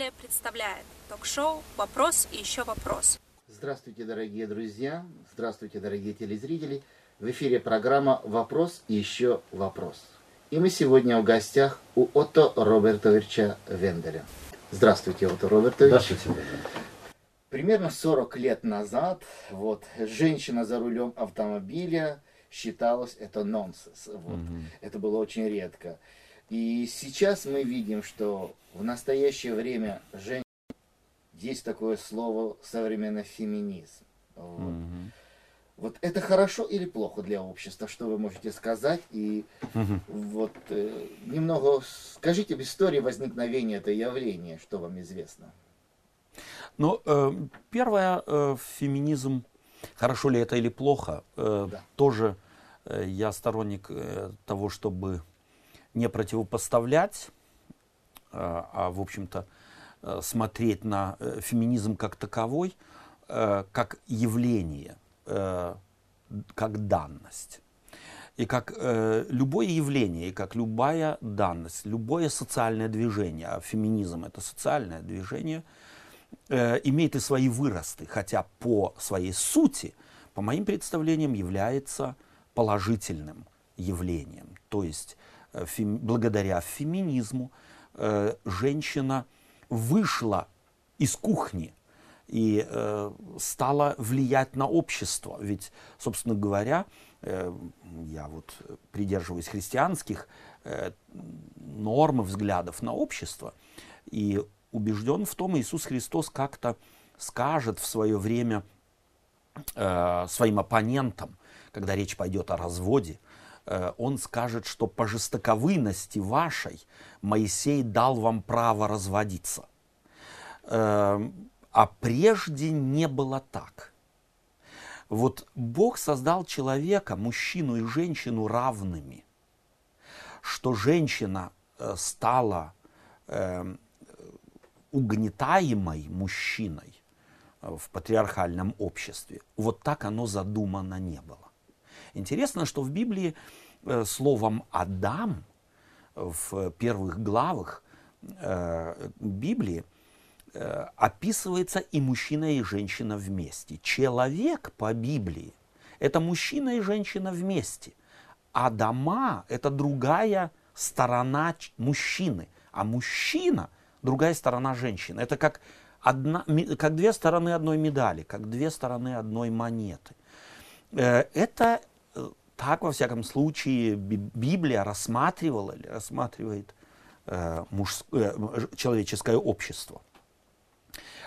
телезрители представляет ток-шоу «Вопрос и еще вопрос». Здравствуйте, дорогие друзья, здравствуйте, дорогие телезрители. В эфире программа «Вопрос и еще вопрос». И мы сегодня в гостях у Отто Робертовича Венделя. Здравствуйте, Отто Робертович. Здравствуйте. Примерно 40 лет назад вот, женщина за рулем автомобиля считалось это нонсенс. Вот. Мгм. Это было очень редко. И сейчас мы видим, что в настоящее время жен... есть такое слово современный феминизм. Вот. Мгм. Вот это хорошо или плохо для общества? Что вы можете сказать? И Мгм. вот э, немного скажите об истории возникновения этого явления, что вам известно. Ну, э, первое, э, феминизм, хорошо ли это или плохо, э, Да. тоже э, я сторонник э, того, чтобы не противопоставлять, э, а, в общем-то, э, смотреть на э, феминизм как таковой, как явление, как данность. И как э, любое явление, и как любая данность, любое социальное движение, а феминизм это социальное движение, э, имеет и свои выросты, хотя по своей сути, по моим представлениям, является положительным явлением. То есть фем- благодаря феминизму э, женщина вышла из кухни и э, стала влиять на общество. Ведь, собственно говоря, э, я вот придерживаюсь христианских э, норм и взглядов на общество и убежден в том, Иисус Христос как-то скажет в свое время э, своим оппонентам, когда речь пойдет о разводе, э, он скажет, что по жестоковыйности вашей Моисей дал вам право разводиться. Э, а прежде не было так. Вот Бог создал человека, мужчину и женщину равными, что женщина э, стала э, угнетаемой мужчиной э, в патриархальном обществе. Вот так оно задумано не было. Интересно, что в Библии э, словом «Адам» в первых главах э, Библии э, описывается и мужчина, и женщина вместе. Человек по Библии – это мужчина и женщина вместе. А дома – это другая сторона мужчины. А мужчина – другая сторона женщины. Это как, одна, как две стороны одной медали, как две стороны одной монеты. Это так, во всяком случае, Би- Библия рассматривала или рассматривает э, мужс- э, человеческое общество.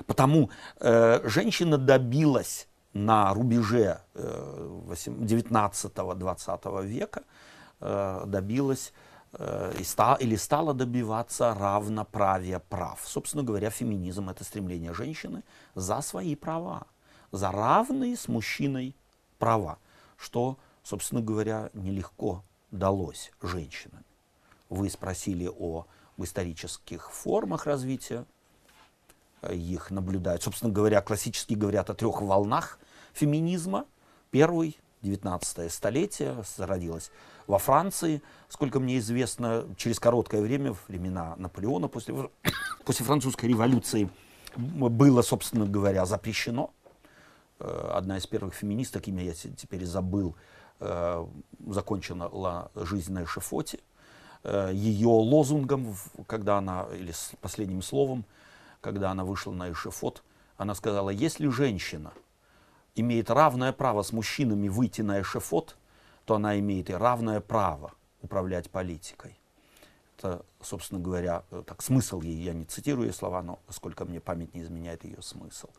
Потому э, женщина добилась на рубеже э, 19-20 века, э, добилась э, и ста- или стала добиваться равноправия прав. Собственно говоря, феминизм это стремление женщины за свои права, за равные с мужчиной права, что, собственно говоря, нелегко далось женщинам. Вы спросили о исторических формах развития э, их наблюдают. Собственно говоря, классически говорят о трех волнах феминизма. Первый, 19 столетие, зародилась во Франции, сколько мне известно, через короткое время, времена Наполеона, после, после французской революции, было, собственно говоря, запрещено. Э, Одна из первых феминисток, имя я те- теперь забыл, закончила жизнь на эшифоте. Э, Ее лозунгом, когда она, или с последним словом, когда она вышла на эшифот, она сказала, если женщина имеет равное право с мужчинами выйти на эшифот, то она имеет и равное право управлять политикой. Это, собственно говоря, э, так смысл ей, я не цитирую ее слова, но сколько мне память не изменяет ее смысл.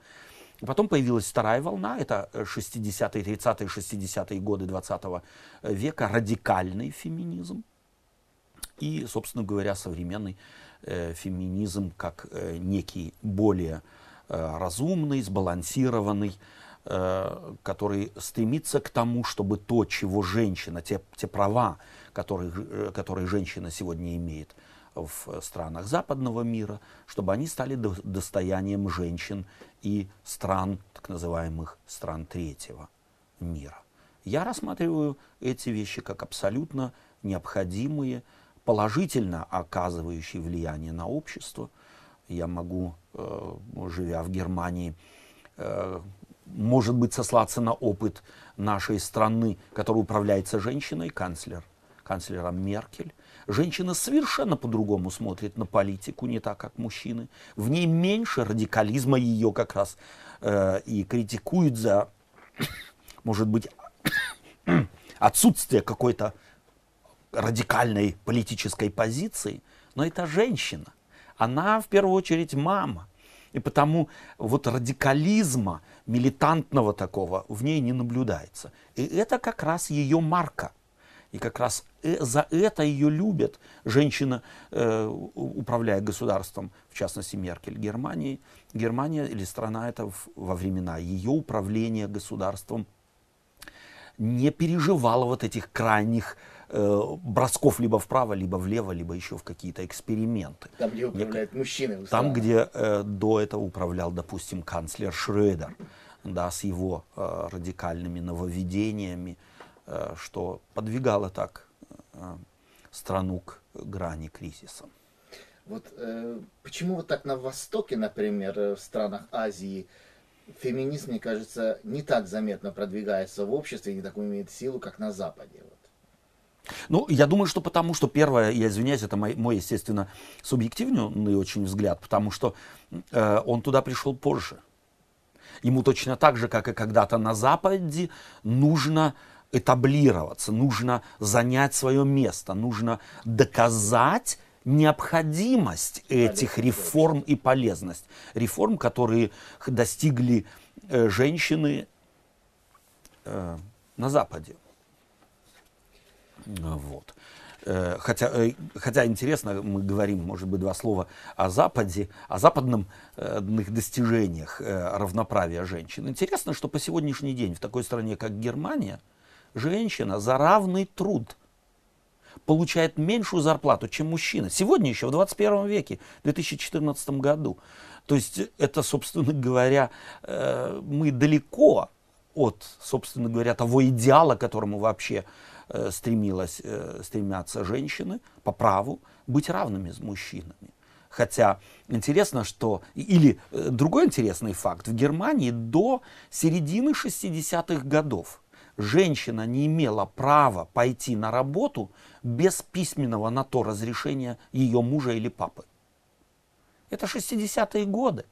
И Потом появилась вторая волна, это э, 60-е, 30-е, 60-е годы 20 века, радикальный феминизм. И, собственно говоря, современный э, феминизм как э, некий более э, разумный, сбалансированный, э, который стремится к тому, чтобы то, чего женщина, те, те права, которые, э, которые женщина сегодня имеет в странах западного мира, чтобы они стали до- достоянием женщин и стран, так называемых стран третьего мира. Я рассматриваю эти вещи как абсолютно необходимые, положительно оказывающие влияние на общество, я могу, э, живя в Германии, э, может быть, сослаться на опыт нашей страны, которая управляется женщиной, канцлер, канцлером Меркель. Женщина совершенно по-другому смотрит на политику, не так, как мужчины. В ней меньше радикализма ее как раз э, и критикуют за, может быть, отсутствие какой-то радикальной политической позиции. Но это женщина. Она в первую очередь мама. И потому вот радикализма, милитантного такого, в ней не наблюдается. И это как раз ее марка. И как раз э, за это ее любят. Женщина, э, управляя государством, в частности Меркель, Германии, Германия или страна это во времена ее управления государством не переживала вот этих крайних э, бросков либо вправо, либо влево, либо еще в какие-то эксперименты. Там, где управляют Мне, мужчины. Там, где э, до этого управлял, допустим, канцлер Шредер, да, с его э, радикальными нововведениями, э, что подвигало так э, страну к грани кризиса. Вот э, почему вот так на Востоке, например, э, в странах Азии, феминизм, мне кажется, не так заметно продвигается в обществе, не такую имеет силу, как на Западе. Вот. Ну, я думаю, что потому что, первое, я извиняюсь, это мой, мой естественно, субъективный очень взгляд, потому что э, он туда пришел позже. Ему точно так же, как и когда-то на Западе, нужно этаблироваться, нужно занять свое место, нужно доказать необходимость этих реформ и полезность. Реформ, которые достигли э, женщины э, на Западе. Вот. Э, хотя, э, хотя интересно, мы говорим, может быть, два слова о Западе, о западных достижениях равноправия женщин. Интересно, что по сегодняшний день в такой стране, как Германия, женщина за равный труд – получает меньшую зарплату, чем мужчина. Сегодня еще, в 21 веке, в 2014 году. То есть это, собственно говоря, э, мы далеко от, собственно говоря, того идеала, к которому вообще э, стремилась, э, стремятся женщины по праву быть равными с мужчинами. Хотя интересно, что... Или другой интересный факт. В Германии до середины 60-х годов женщина не имела права пойти на работу без письменного на то разрешения ее мужа или папы. Это 60-е годы.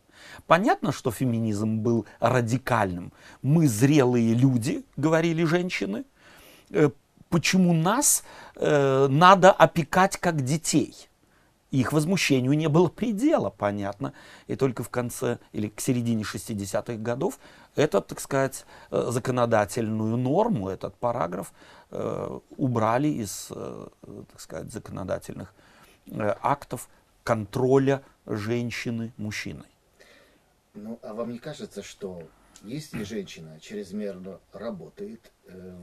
Понятно, что феминизм был радикальным. Мы зрелые люди, говорили женщины. Э, почему нас э, надо опекать как детей? Их возмущению не было предела, понятно. И только в конце или к середине 60-х годов этот, так сказать, э, законодательную норму, этот параграф э, убрали из, э, так сказать, законодательных э, актов контроля женщины мужчиной. Ну, а вам не кажется, что если женщина чрезмерно работает,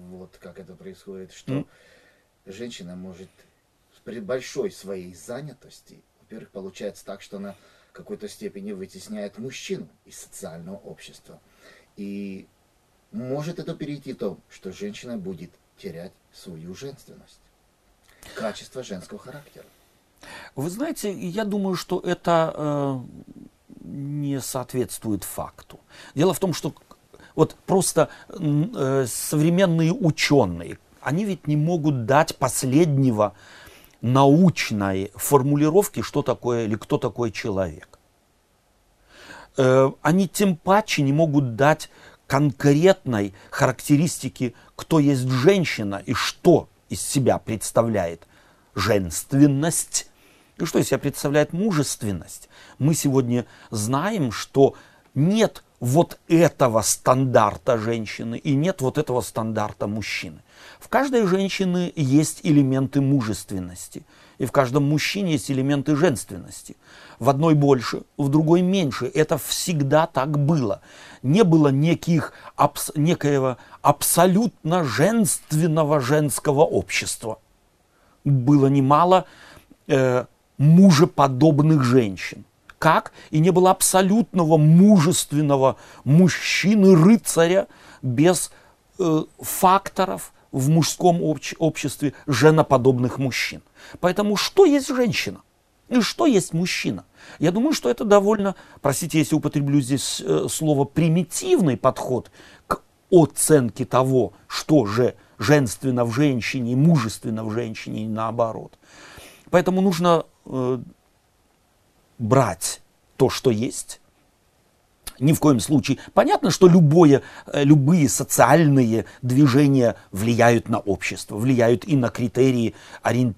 вот как это происходит, что mm. женщина может при большой своей занятости, во-первых, получается так, что она в какой-то степени вытесняет мужчину из социального общества. И может это перейти в то, что женщина будет терять свою женственность, качество женского характера. Вы знаете, я думаю, что это э, не соответствует факту. Дело в том, что вот просто э, современные ученые, они ведь не могут дать последнего научной формулировки, что такое или кто такой человек. Э, они тем паче не могут дать конкретной характеристики, кто есть женщина и что из себя представляет женственность и что из себя представляет мужественность. Мы сегодня знаем, что нет вот этого стандарта женщины и нет вот этого стандарта мужчины. В каждой женщине есть элементы мужественности, и в каждом мужчине есть элементы женственности. В одной больше, в другой меньше. Это всегда так было. Не было неких, абс, некоего абсолютно женственного женского общества. Было немало э, мужеподобных женщин. Как? И не было абсолютного мужественного мужчины-рыцаря без э, факторов, в мужском обществе женоподобных мужчин. Поэтому что есть женщина? И что есть мужчина? Я думаю, что это довольно, простите, если употреблю здесь э, слово примитивный подход к оценке того, что же женственно в женщине, мужественно в женщине и наоборот. Поэтому нужно э, брать то, что есть, ни в коем случае. Понятно, что любое, э, любые социальные движения влияют на общество, влияют и на критерии,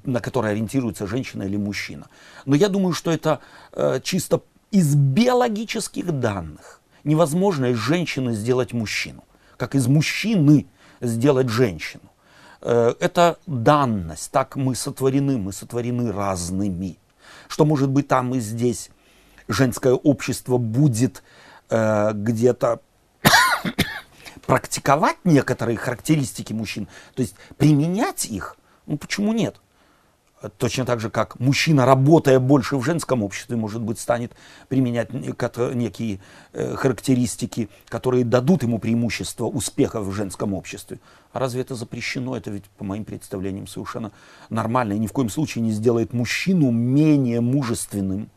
на которые ориентируется женщина или мужчина. Но я думаю, что это э, чисто из биологических данных. Невозможно из женщины сделать мужчину, как из мужчины сделать женщину. Э, это данность, так мы сотворены, мы сотворены разными. Что может быть там и здесь женское общество будет э, где-то практиковать некоторые характеристики мужчин, то есть применять их, ну почему нет? Точно так же, как мужчина, работая больше в женском обществе, может быть, станет применять некие э, характеристики, которые дадут ему преимущество успеха в женском обществе. А разве это запрещено? Это ведь, по моим представлениям, совершенно нормально. И ни в коем случае не сделает мужчину менее мужественным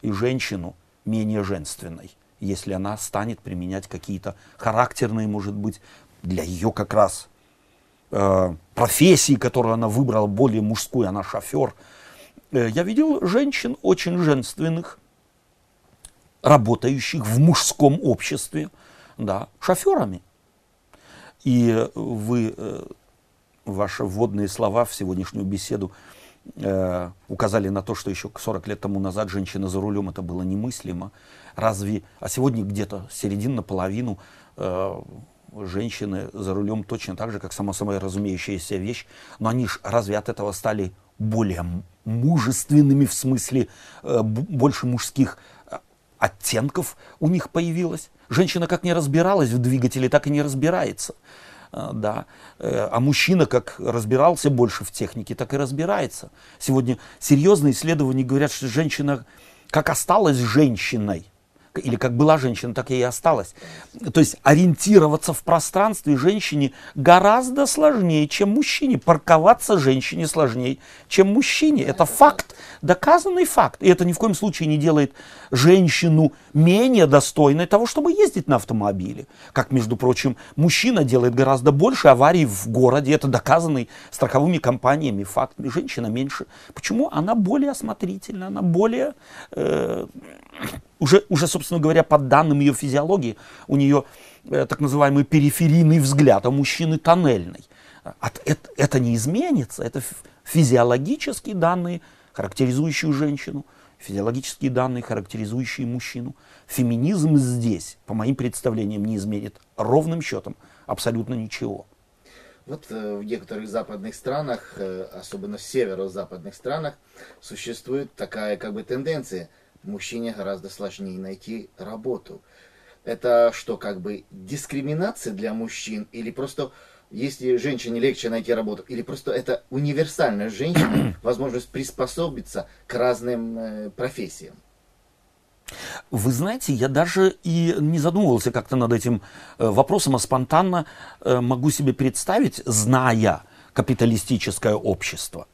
и женщину менее женственной если она станет применять какие-то характерные, может быть, для ее как раз э, профессии, которую она выбрала, более мужскую, она шофер. Э, я видел женщин очень женственных, работающих в мужском обществе, да, шоферами. И вы, э, ваши вводные слова в сегодняшнюю беседу указали на то, что еще 40 лет тому назад женщина за рулем это было немыслимо. Разве, а сегодня где-то середина наполовину э, женщины за рулем точно так же, как само собой разумеющаяся вещь, но они же разве от этого стали более мужественными в смысле э, больше мужских э, оттенков у них появилось. Женщина как не разбиралась в двигателе, так и не разбирается. Э, да. А мужчина как разбирался больше в технике, так и разбирается. Сегодня серьезные исследования говорят, что женщина как осталась женщиной, или как была женщина, так и осталась. То есть ориентироваться в пространстве женщине гораздо сложнее, чем мужчине. Парковаться женщине сложнее, чем мужчине. Это факт, доказанный факт. И это ни в коем случае не делает женщину менее достойной того, чтобы ездить на автомобиле. Как, между прочим, мужчина делает гораздо больше аварий в городе. Это доказанный страховыми компаниями факт. Женщина меньше. Почему? Она более осмотрительна, она более... Э, уже, уже, собственно говоря, по данным ее физиологии, у нее э, так называемый периферийный взгляд, а мужчины тоннельный. От, это, это не изменится, это физиологические данные, характеризующие женщину, физиологические данные, характеризующие мужчину. Феминизм здесь, по моим представлениям, не изменит ровным счетом абсолютно ничего. Вот э, в некоторых западных странах, э, особенно в северо-западных странах, существует такая как бы тенденция – мужчине гораздо сложнее найти работу. Это что, как бы дискриминация для мужчин или просто если женщине легче найти работу, или просто это универсальная женщина, возможность приспособиться к разным э, профессиям? Вы знаете, я даже и не задумывался как-то над этим э, вопросом, а спонтанно э, могу себе представить, зная капиталистическое общество.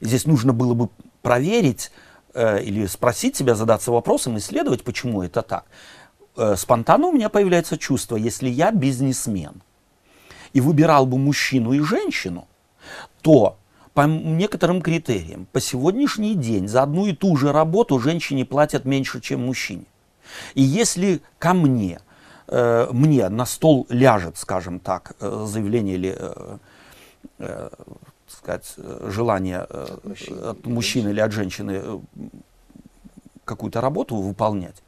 Здесь нужно было бы проверить, Э, или спросить себя, задаться вопросом, исследовать, почему это так. Э, спонтанно у меня появляется чувство, если я бизнесмен и выбирал бы мужчину и женщину, то по некоторым критериям по сегодняшний день за одну и ту же работу женщине платят меньше, чем мужчине. И если ко мне, э, мне на стол ляжет, скажем так, заявление или сказать, э, желание э, Мужчина. от мужчины или от женщины э, какую-то работу выполнять,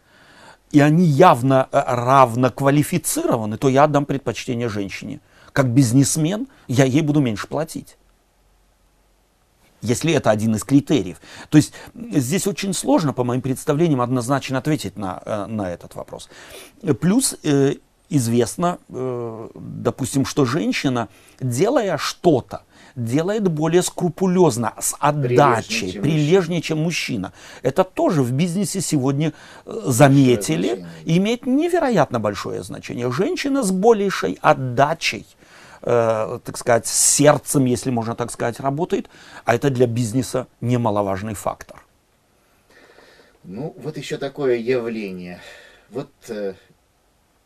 и они явно равно квалифицированы, то я отдам предпочтение женщине. Как бизнесмен я ей буду меньше платить. Если это один из критериев. То есть здесь очень сложно, по моим представлениям, однозначно ответить на, на этот вопрос. Плюс э, известно, э, допустим, что женщина, делая что-то, делает более скрупулезно, с отдачей, прилежнее, чем, прилежнее, чем мужчина. Это тоже в бизнесе сегодня э, заметили, имеет невероятно большое значение. Женщина с большей отдачей, э, так сказать, сердцем, если можно так сказать, работает, а это для бизнеса немаловажный фактор. Ну, вот еще такое явление. Вот э,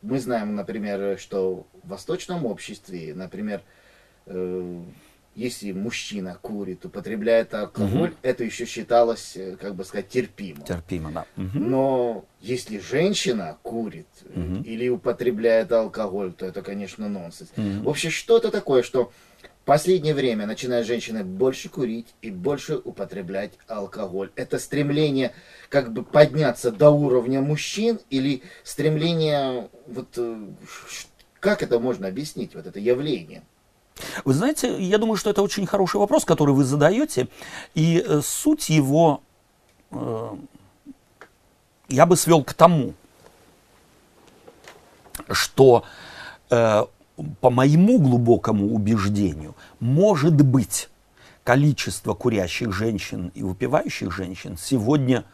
мы знаем, например, что в восточном обществе, например, э, если мужчина курит, употребляет алкоголь, Мгм. это еще считалось, э, как бы сказать, терпимо. Терпимо, да. Мгм. Но если женщина курит Мгм. или употребляет алкоголь, то это, конечно, нонсенс. В общем, что это такое, что в последнее время начинают женщины больше курить и больше употреблять алкоголь? Это стремление как бы подняться до уровня мужчин или стремление, вот э, как это можно объяснить, вот это явление? Вы знаете, я думаю, что это очень хороший вопрос, который вы задаете. И э, суть его э, я бы свел к тому, что э, по моему глубокому убеждению, может быть, количество курящих женщин и выпивающих женщин сегодня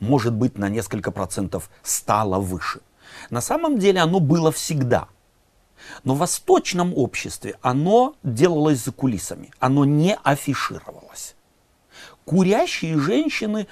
может быть на несколько процентов стало выше. На самом деле оно было всегда. Но в восточном обществе оно делалось за кулисами, оно не афишировалось. Курящие женщины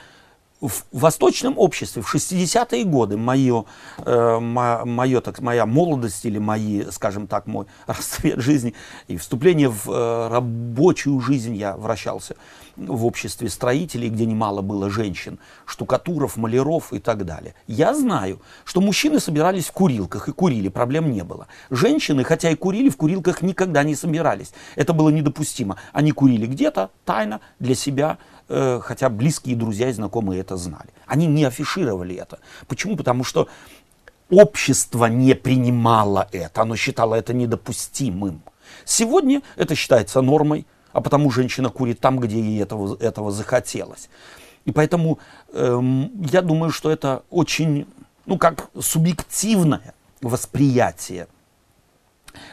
в восточном обществе в 60-е годы, мое, э, мо- мое, так, моя молодость или мои, скажем так, мой расцвет жизни и вступление в э, рабочую жизнь, я вращался в обществе строителей, где немало было женщин, штукатуров, маляров и так далее. Я знаю, что мужчины собирались в курилках и курили, проблем не было. Женщины, хотя и курили, в курилках никогда не собирались. Это было недопустимо. Они курили где-то тайно для себя, э, хотя близкие друзья и знакомые это знали. Они не афишировали это. Почему? Потому что общество не принимало это, оно считало это недопустимым. Сегодня это считается нормой, а потому женщина курит там, где ей этого, этого захотелось. И поэтому эм, я думаю, что это очень, ну как субъективное восприятие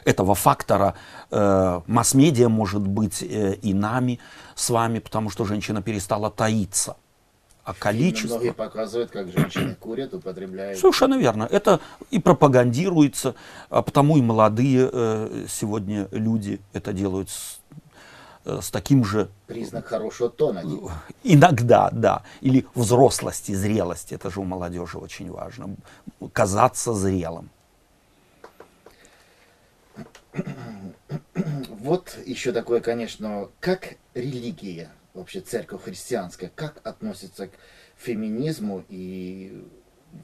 этого фактора э, масс-медиа может быть э, и нами с вами, потому что женщина перестала таиться. А количество... Многие показывают, как женщины курят, употребляют. Совершенно верно. Это и пропагандируется, а потому и молодые э, сегодня люди это делают с, э, с таким же Признак хорошего тона. типа. Иногда, да. Или взрослости, зрелости. Это же у молодежи очень важно. Казаться зрелым. Вот еще такое, конечно, как религия, вообще церковь христианская, как относится к феминизму и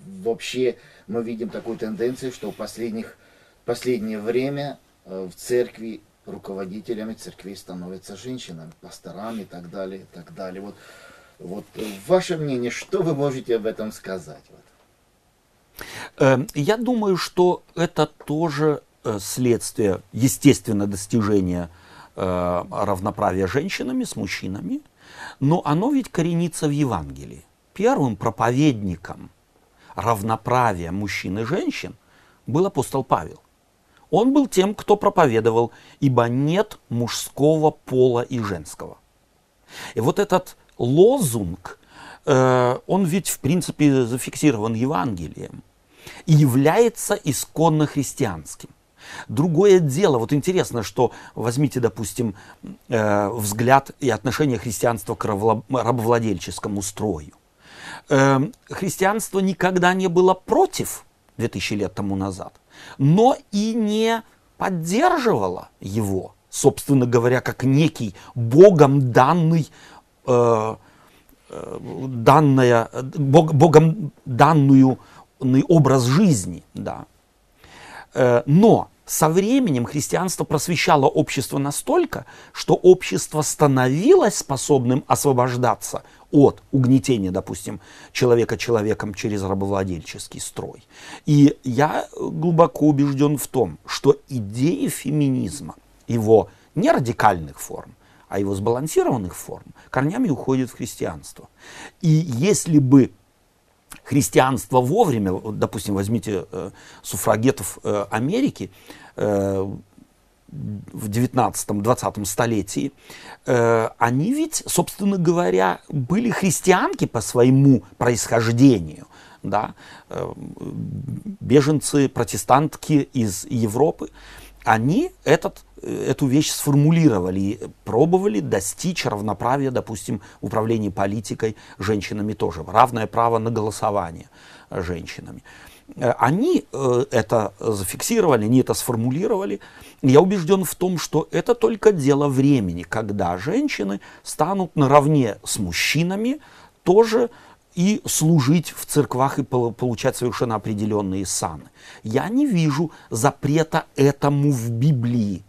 вообще мы видим такую тенденцию, что в последних, последнее время э, в церкви руководителями церквей становятся женщинами, пасторами и так далее, и так далее. Вот, вот ваше мнение, что вы можете об этом сказать? Вот? Э, Я думаю, что это тоже следствие, естественно, достижения э, равноправия женщинами с мужчинами, но оно ведь коренится в Евангелии. Первым проповедником равноправия мужчин и женщин был апостол Павел. Он был тем, кто проповедовал, ибо нет мужского пола и женского. И вот этот лозунг, э, он ведь в принципе зафиксирован Евангелием и является исконно христианским. Другое дело, вот интересно, что возьмите, допустим, э, взгляд и отношение христианства к рабовладельческому строю. Э, христианство никогда не было против 2000 лет тому назад, но и не поддерживало его, собственно говоря, как некий Богом данный э, э, данная, Бог- Богом данную образ жизни, да. Э, Но со временем христианство просвещало общество настолько, что общество становилось способным освобождаться от угнетения, допустим, человека человеком через рабовладельческий строй. И я глубоко убежден в том, что идеи феминизма, его не радикальных форм, а его сбалансированных форм, корнями уходят в христианство. И если бы христианство вовремя, вот, допустим, возьмите э, суфрагетов э, Америки э, в 19-20 столетии, э, они ведь, собственно говоря, были христианки по своему происхождению. Да? Э, беженцы, протестантки из Европы, они этот э, эту вещь сформулировали и пробовали достичь равноправия, допустим, в управлении политикой женщинами тоже, равное право на голосование женщинами. Э, они э, это зафиксировали, они это сформулировали. Я убежден в том, что это только дело времени, когда женщины станут наравне с мужчинами тоже и служить в церквах и получать совершенно определенные саны. Я не вижу запрета этому в Библии.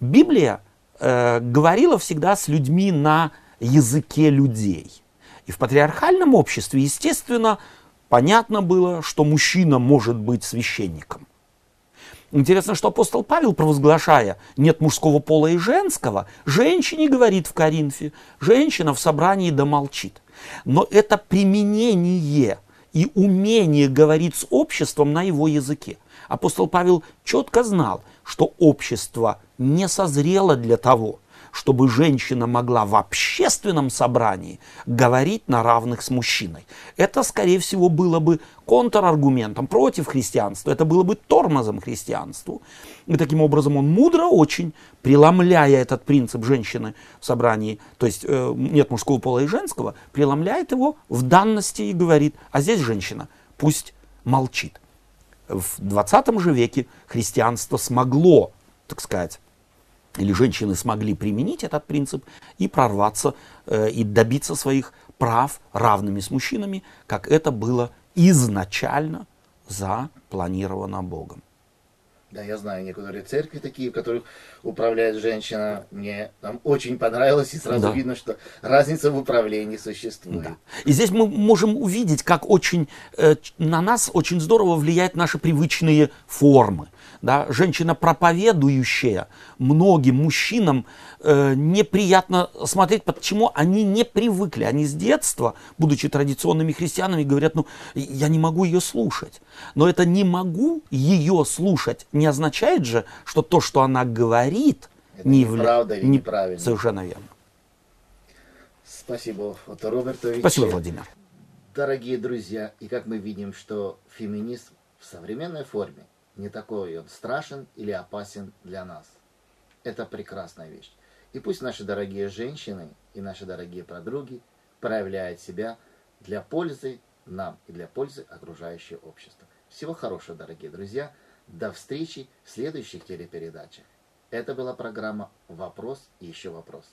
Библия э, говорила всегда с людьми на языке людей. И в патриархальном обществе, естественно, понятно было, что мужчина может быть священником. Интересно, что апостол Павел, провозглашая «нет мужского пола и женского», женщине говорит в Коринфе, женщина в собрании да молчит. Но это применение и умение говорить с обществом на его языке. Апостол Павел четко знал, что общество не созрело для того, чтобы женщина могла в общественном собрании говорить на равных с мужчиной. Это, скорее всего, было бы контраргументом против христианства, это было бы тормозом христианству. И таким образом он мудро очень, преломляя этот принцип женщины в собрании, то есть э, нет мужского пола и женского, преломляет его в данности и говорит, а здесь женщина, пусть молчит. В 20 же веке христианство смогло, так сказать, или женщины смогли применить этот принцип и прорваться э, и добиться своих прав равными с мужчинами, как это было изначально запланировано Богом. Да, я знаю некоторые церкви такие, в которых управляет женщина. Мне там очень понравилось, и сразу да. видно, что разница в управлении существует. Да. И здесь мы можем увидеть, как очень э, на нас очень здорово влияют наши привычные формы да, женщина проповедующая, многим мужчинам э, неприятно смотреть, почему они не привыкли, они с детства, будучи традиционными христианами, говорят, ну, я не могу ее слушать. Но это не могу ее слушать не означает же, что то, что она говорит, это не или не... неправильно. Совершенно верно. Спасибо, Фото Робертович. Спасибо, Владимир. Дорогие друзья, и как мы видим, что феминизм в современной форме не такой он страшен или опасен для нас. Это прекрасная вещь. И пусть наши дорогие женщины и наши дорогие подруги проявляют себя для пользы нам и для пользы окружающего общества. Всего хорошего, дорогие друзья. До встречи в следующих телепередачах. Это была программа «Вопрос и еще вопрос».